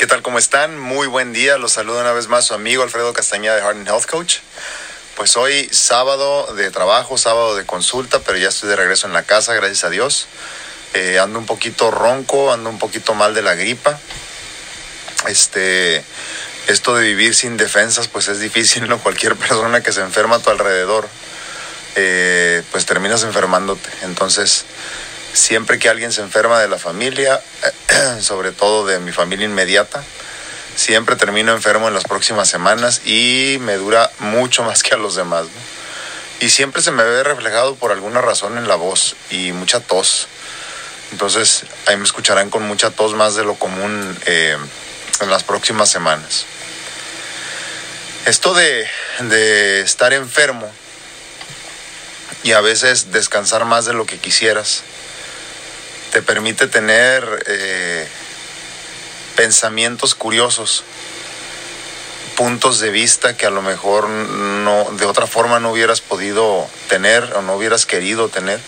¿Qué tal? ¿Cómo están? Muy buen día. Los saludo una vez más su amigo Alfredo Castañeda de Harden Health Coach. Pues hoy sábado de trabajo, sábado de consulta, pero ya estoy de regreso en la casa, gracias a Dios. Eh, ando un poquito ronco, ando un poquito mal de la gripa. Este, esto de vivir sin defensas, pues es difícil, ¿no? Cualquier persona que se enferma a tu alrededor, eh, pues terminas enfermándote. Entonces, siempre que alguien se enferma de la familia, sobre todo de mi familia inmediata, siempre termino enfermo en las próximas semanas y me dura mucho más que a los demás. Y siempre se me ve reflejado por alguna razón en la voz y mucha tos. Entonces ahí me escucharán con mucha tos más de lo común eh, en las próximas semanas. Esto de, de estar enfermo y a veces descansar más de lo que quisieras, te permite tener eh, pensamientos curiosos, puntos de vista que a lo mejor no, de otra forma no hubieras podido tener o no hubieras querido tener.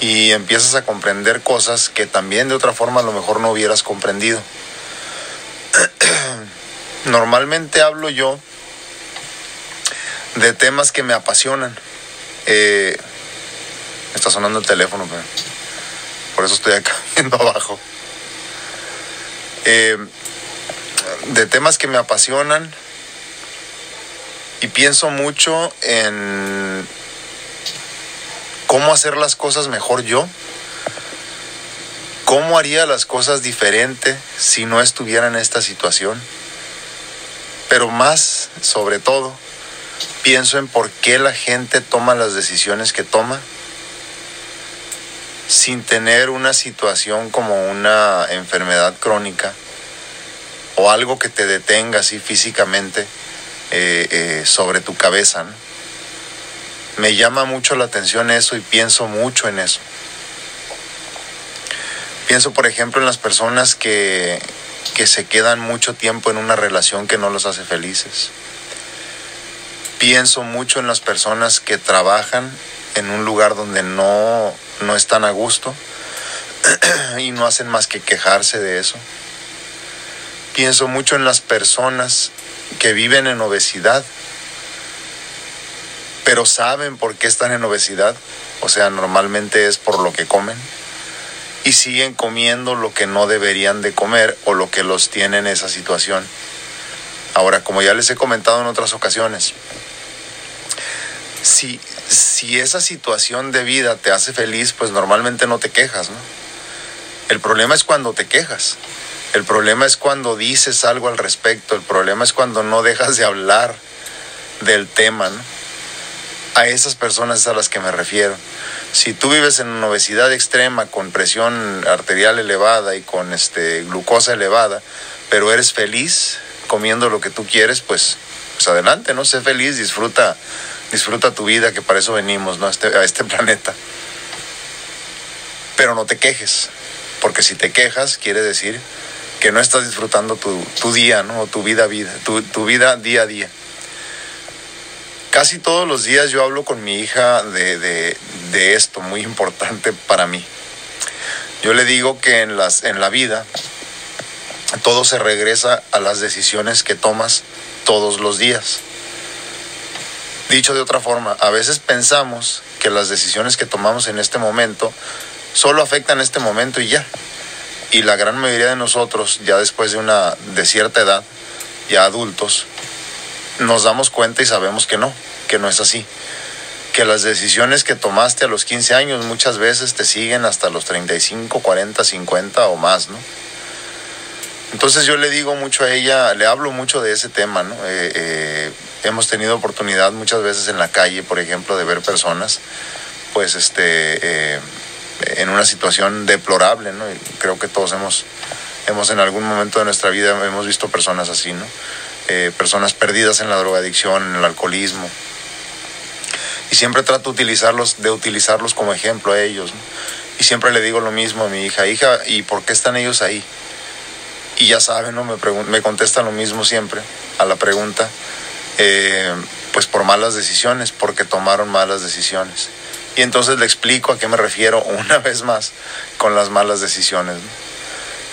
Y empiezas a comprender cosas que también de otra forma a lo mejor no hubieras comprendido. Normalmente hablo yo de temas que me apasionan. Eh, está sonando el teléfono, pero por eso estoy acá viendo abajo. Eh, de temas que me apasionan y pienso mucho en cómo hacer las cosas mejor yo, cómo haría las cosas diferente si no estuviera en esta situación, pero más sobre todo pienso en por qué la gente toma las decisiones que toma sin tener una situación como una enfermedad crónica o algo que te detenga así físicamente eh, eh, sobre tu cabeza. Me llama mucho la atención eso y pienso mucho en eso. Pienso, por ejemplo, en las personas que, que se quedan mucho tiempo en una relación que no los hace felices. Pienso mucho en las personas que trabajan en un lugar donde no no están a gusto y no hacen más que quejarse de eso. Pienso mucho en las personas que viven en obesidad, pero saben por qué están en obesidad, o sea, normalmente es por lo que comen, y siguen comiendo lo que no deberían de comer o lo que los tiene en esa situación. Ahora, como ya les he comentado en otras ocasiones, si, si esa situación de vida te hace feliz, pues normalmente no te quejas, ¿no? El problema es cuando te quejas. El problema es cuando dices algo al respecto. El problema es cuando no dejas de hablar del tema, ¿no? A esas personas a las que me refiero. Si tú vives en una obesidad extrema, con presión arterial elevada y con este, glucosa elevada, pero eres feliz comiendo lo que tú quieres, pues, pues adelante, ¿no? Sé feliz, disfruta disfruta tu vida, que para eso venimos ¿no? a, este, este planeta. Pero no te quejes, porque si te quejas quiere decir que no estás disfrutando tu, tu día, ¿no? Tu vida, vida, tu, tu, vida día a día. Casi todos los días yo hablo con mi hija de, de, de esto, muy importante para mí. Yo le digo que en, las, en la vida todo se regresa a las decisiones que tomas todos los días. Dicho de otra forma, a veces pensamos que las decisiones que tomamos en este momento solo afectan este momento y ya. Y la gran mayoría de nosotros, ya después de una de cierta edad, ya adultos, nos damos cuenta y sabemos que no, que no es así. Que las decisiones que tomaste a los 15 años muchas veces te siguen hasta los 35, 40, 50 o más, ¿no? Entonces yo le digo mucho a ella, le hablo mucho de ese tema, ¿no? Eh, eh, hemos tenido oportunidad muchas veces en la calle, por ejemplo, de ver personas, pues, este, eh, en una situación deplorable, ¿no? Y creo que todos hemos, hemos en algún momento de nuestra vida hemos visto personas así, ¿no? Eh, personas perdidas en la drogadicción, en el alcoholismo. Y siempre trato utilizarlos, de utilizarlos como ejemplo a ellos, ¿no? Y siempre le digo lo mismo a mi hija, hija, ¿y por qué están ellos ahí? Y ya saben, ¿no? Me, me contestan lo mismo siempre a la pregunta eh, pues por malas decisiones, porque tomaron malas decisiones. Y entonces le explico a qué me refiero una vez más con las malas decisiones.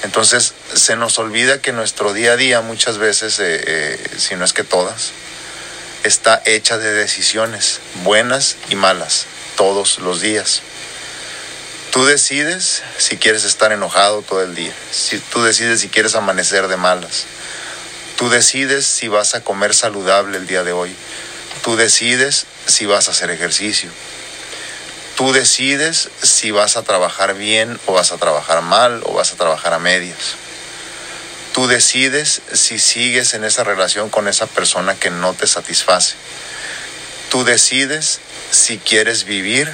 Entonces se nos olvida que nuestro día a día muchas veces, eh, eh, si no es que todas, está hecha de decisiones buenas y malas todos los días. Tú decides si quieres estar enojado todo el día. Si tú decides si quieres amanecer de malas. Tú decides si vas a comer saludable el día de hoy. Tú decides si vas a hacer ejercicio. Tú decides si vas a trabajar bien o vas a trabajar mal o vas a trabajar a medias. Tú decides si sigues en esa relación con esa persona que no te satisface. Tú decides si quieres vivir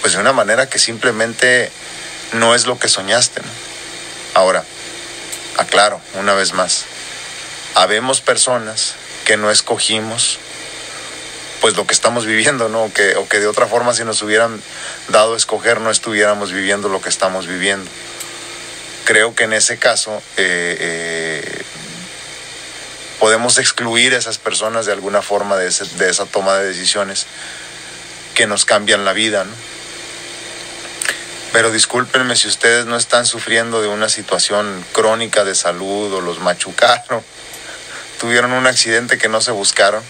pues de una manera que simplemente no es lo que soñaste. Ahora, aclaro una vez más, habemos personas que no escogimos pues lo que estamos viviendo, ¿no? O que, o que de otra forma si nos hubieran dado a escoger no estuviéramos viviendo lo que estamos viviendo. Creo que en ese caso eh, eh, podemos excluir a esas personas de alguna forma de, esa toma de decisiones que nos cambian la vida. Pero discúlpenme si ustedes no están sufriendo de una situación crónica de salud o los machucaron, tuvieron un accidente que no se buscaron,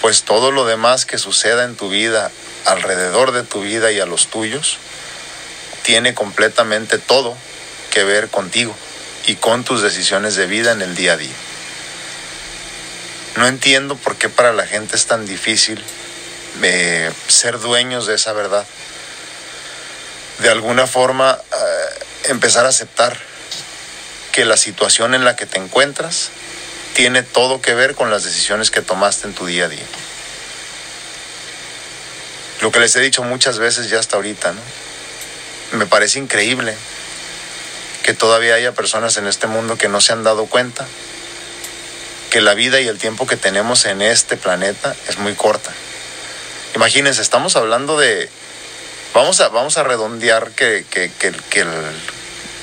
pues todo lo demás que suceda en tu vida, alrededor de tu vida y a los tuyos, tiene completamente todo que ver contigo y con tus decisiones de vida en el día a día. No entiendo por qué para la gente es tan difícil eh, ser dueños de esa verdad de alguna forma eh, empezar a aceptar que la situación en la que te encuentras tiene todo que ver con las decisiones que tomaste en tu día a día. Lo que les he dicho muchas veces ya hasta ahorita, ¿no? Me parece increíble que todavía haya personas en este mundo que no se han dado cuenta que la vida y el tiempo que tenemos en este planeta es muy corta. Imagínense, estamos hablando de Vamos a, vamos a redondear que, que, que, el,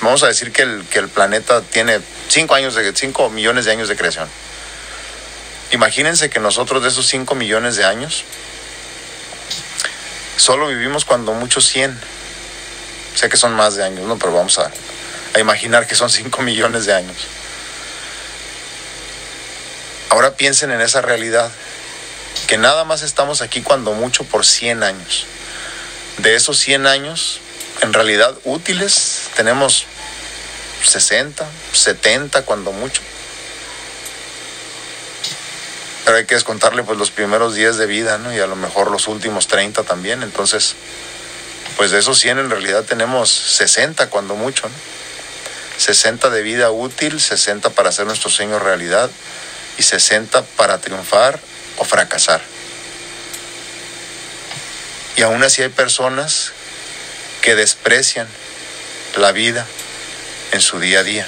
vamos a decir que el, que el planeta tiene 5 años de 5 millones de años de creación. Imagínense que nosotros de esos 5 millones de años solo vivimos cuando muchos 100. Sé que son más de años, ¿no? Pero vamos a, a imaginar que son 5 millones de años. Ahora piensen en esa realidad, que nada más estamos aquí cuando mucho por 100 años de esos 100 años, en realidad útiles, tenemos 60, 70 cuando mucho. Pero hay que descontarle pues los primeros 10 de vida, ¿no? Y a lo mejor los últimos 30 también. Entonces, pues de esos 100 en realidad tenemos 60 cuando mucho, ¿no? 60 de vida útil, 60 para hacer nuestro sueño realidad y 60 para triunfar o fracasar. Y aún así hay personas que desprecian la vida en su día a día,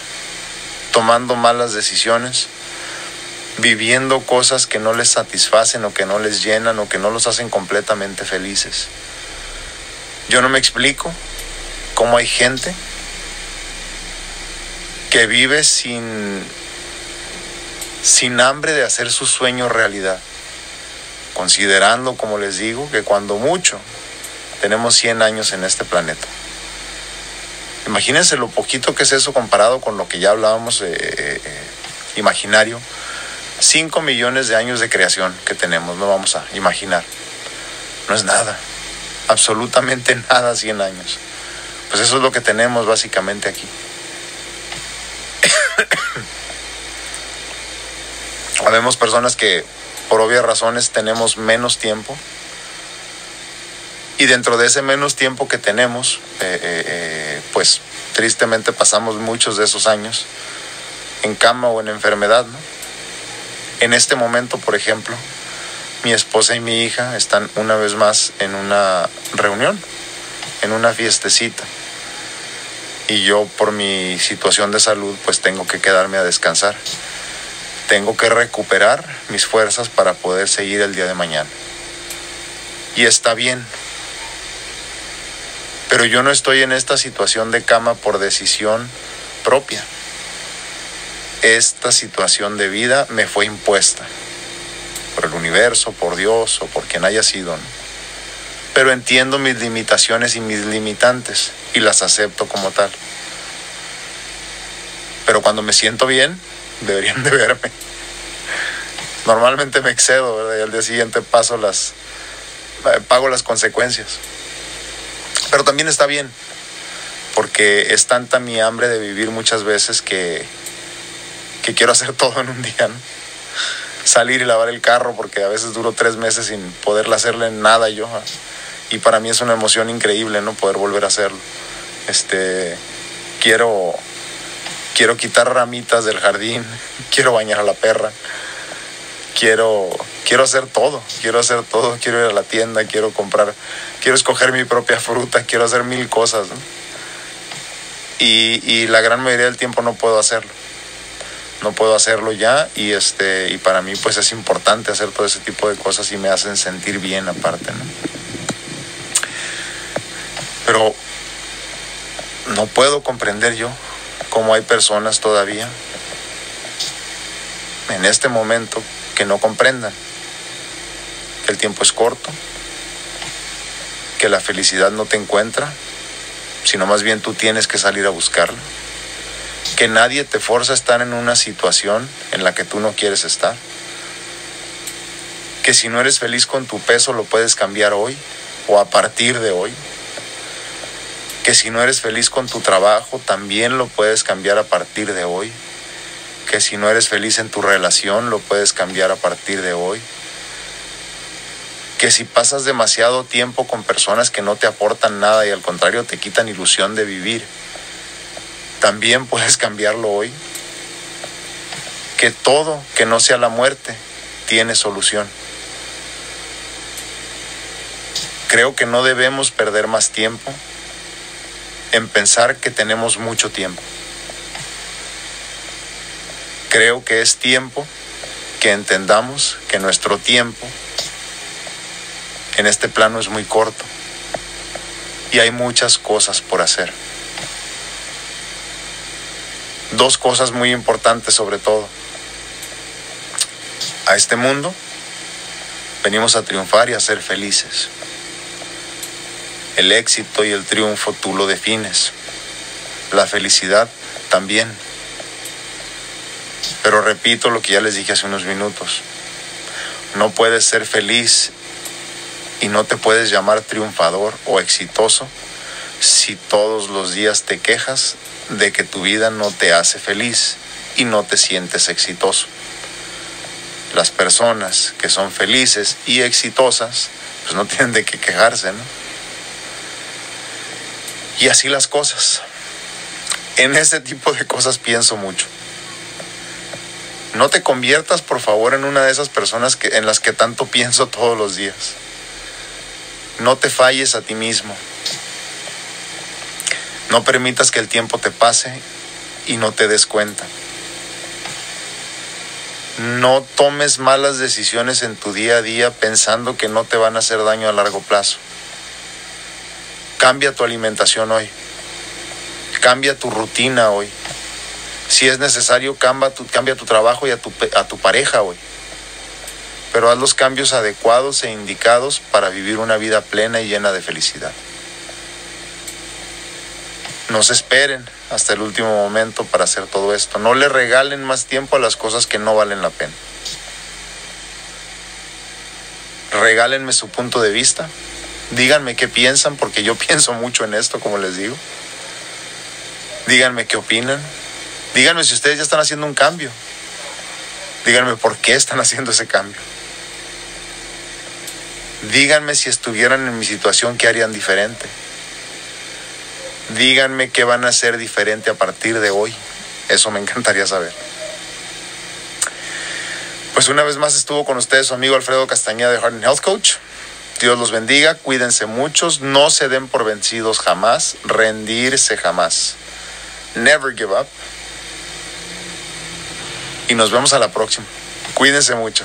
tomando malas decisiones, viviendo cosas que no les satisfacen o que no les llenan o que no los hacen completamente felices. Yo no me explico cómo hay gente que vive sin, sin hambre de hacer su sueño realidad considerando, como les digo, que cuando mucho tenemos 100 años en este planeta. Imagínense lo poquito que es eso comparado con lo que ya hablábamos eh, eh, imaginario. 5 millones de años de creación que tenemos, no vamos a imaginar. No es nada, absolutamente nada 100 años. Pues eso es lo que tenemos básicamente aquí. Habemos personas que por obvias razones tenemos menos tiempo. Y dentro de ese menos tiempo que tenemos, eh, eh, eh, pues tristemente pasamos muchos de esos años en cama o en enfermedad. En este momento, por ejemplo, mi esposa y mi hija están una vez más en una reunión, en una fiestecita. Y yo por mi situación de salud pues tengo que quedarme a descansar tengo que recuperar mis fuerzas para poder seguir el día de mañana. Y está bien. Pero yo no estoy en esta situación de cama por decisión propia. Esta situación de vida me fue impuesta por el universo, por Dios o por quien haya sido. Pero entiendo mis limitaciones y mis limitantes y las acepto como tal. Pero cuando me siento bien, deberían de verme. Normalmente me excedo, ¿verdad? Y al día siguiente paso las, eh, pago las consecuencias. Pero también está bien, porque es tanta mi hambre de vivir muchas veces que, que quiero hacer todo en un día, ¿no? Salir y lavar el carro, porque a veces duro tres meses sin poderle hacerle nada yo. Y para mí es una emoción increíble, ¿no? Poder volver a hacerlo. Este, quiero, quiero quitar ramitas del jardín, quiero bañar a la perra, quiero, quiero hacer todo, quiero hacer todo, quiero ir a la tienda, quiero comprar, quiero escoger mi propia fruta, quiero hacer mil cosas. Y, y la gran mayoría del tiempo no puedo hacerlo no puedo hacerlo ya y este y para mí pues es importante hacer todo ese tipo de cosas y me hacen sentir bien aparte ¿no? pero no puedo comprender yo cómo hay personas todavía en este momento que no comprendan que el tiempo es corto que la felicidad no te encuentra sino más bien tú tienes que salir a buscarla que nadie te forza a estar en una situación en la que tú no quieres estar. Que si no eres feliz con tu peso lo puedes cambiar hoy o a partir de hoy. Que si no eres feliz con tu trabajo también lo puedes cambiar a partir de hoy. Que si no eres feliz en tu relación lo puedes cambiar a partir de hoy. Que si pasas demasiado tiempo con personas que no te aportan nada y al contrario te quitan ilusión de vivir también puedes cambiarlo hoy. Que todo que no sea la muerte tiene solución. Creo que no debemos perder más tiempo en pensar que tenemos mucho tiempo. Creo que es tiempo que entendamos que nuestro tiempo en este plano es muy corto y hay muchas cosas por hacer dos cosas muy importantes sobre todo. A este mundo venimos a triunfar y a ser felices. El éxito y el triunfo tú lo defines. La felicidad también. Pero repito lo que ya les dije hace unos minutos. No puedes ser feliz y no te puedes llamar triunfador o exitoso si todos los días te quejas de que tu vida no te hace feliz y no te sientes exitoso. Las personas que son felices y exitosas, pues no tienen de qué quejarse, ¿no? Y así las cosas. En ese tipo de cosas pienso mucho. No te conviertas, por favor, en una de esas personas que, en las que tanto pienso todos los días. No te falles a ti mismo. No permitas que el tiempo te pase y no te des cuenta. No tomes malas decisiones en tu día a día pensando que no te van a hacer daño a largo plazo. Cambia tu alimentación hoy. Cambia tu rutina hoy. Si es necesario, cambia tu, cambia tu trabajo y a tu, a tu pareja hoy. Pero haz los cambios adecuados e indicados para vivir una vida plena y llena de felicidad no se esperen hasta el último momento para hacer todo esto. No le regalen más tiempo a las cosas que no valen la pena. Regálenme su punto de vista. Díganme qué piensan, porque yo pienso mucho en esto, como les digo. Díganme qué opinan. Díganme si ustedes ya están haciendo un cambio. Díganme por qué están haciendo ese cambio. Díganme si estuvieran en mi situación, qué harían diferente díganme qué van a hacer diferente a partir de hoy. Eso me encantaría saber. Pues una vez más estuvo con ustedes su amigo Alfredo Castañeda de Harden Health Coach. Dios los bendiga, cuídense muchos, no se den por vencidos jamás, rendirse jamás. Never give up. Y nos vemos a la próxima. Cuídense mucho.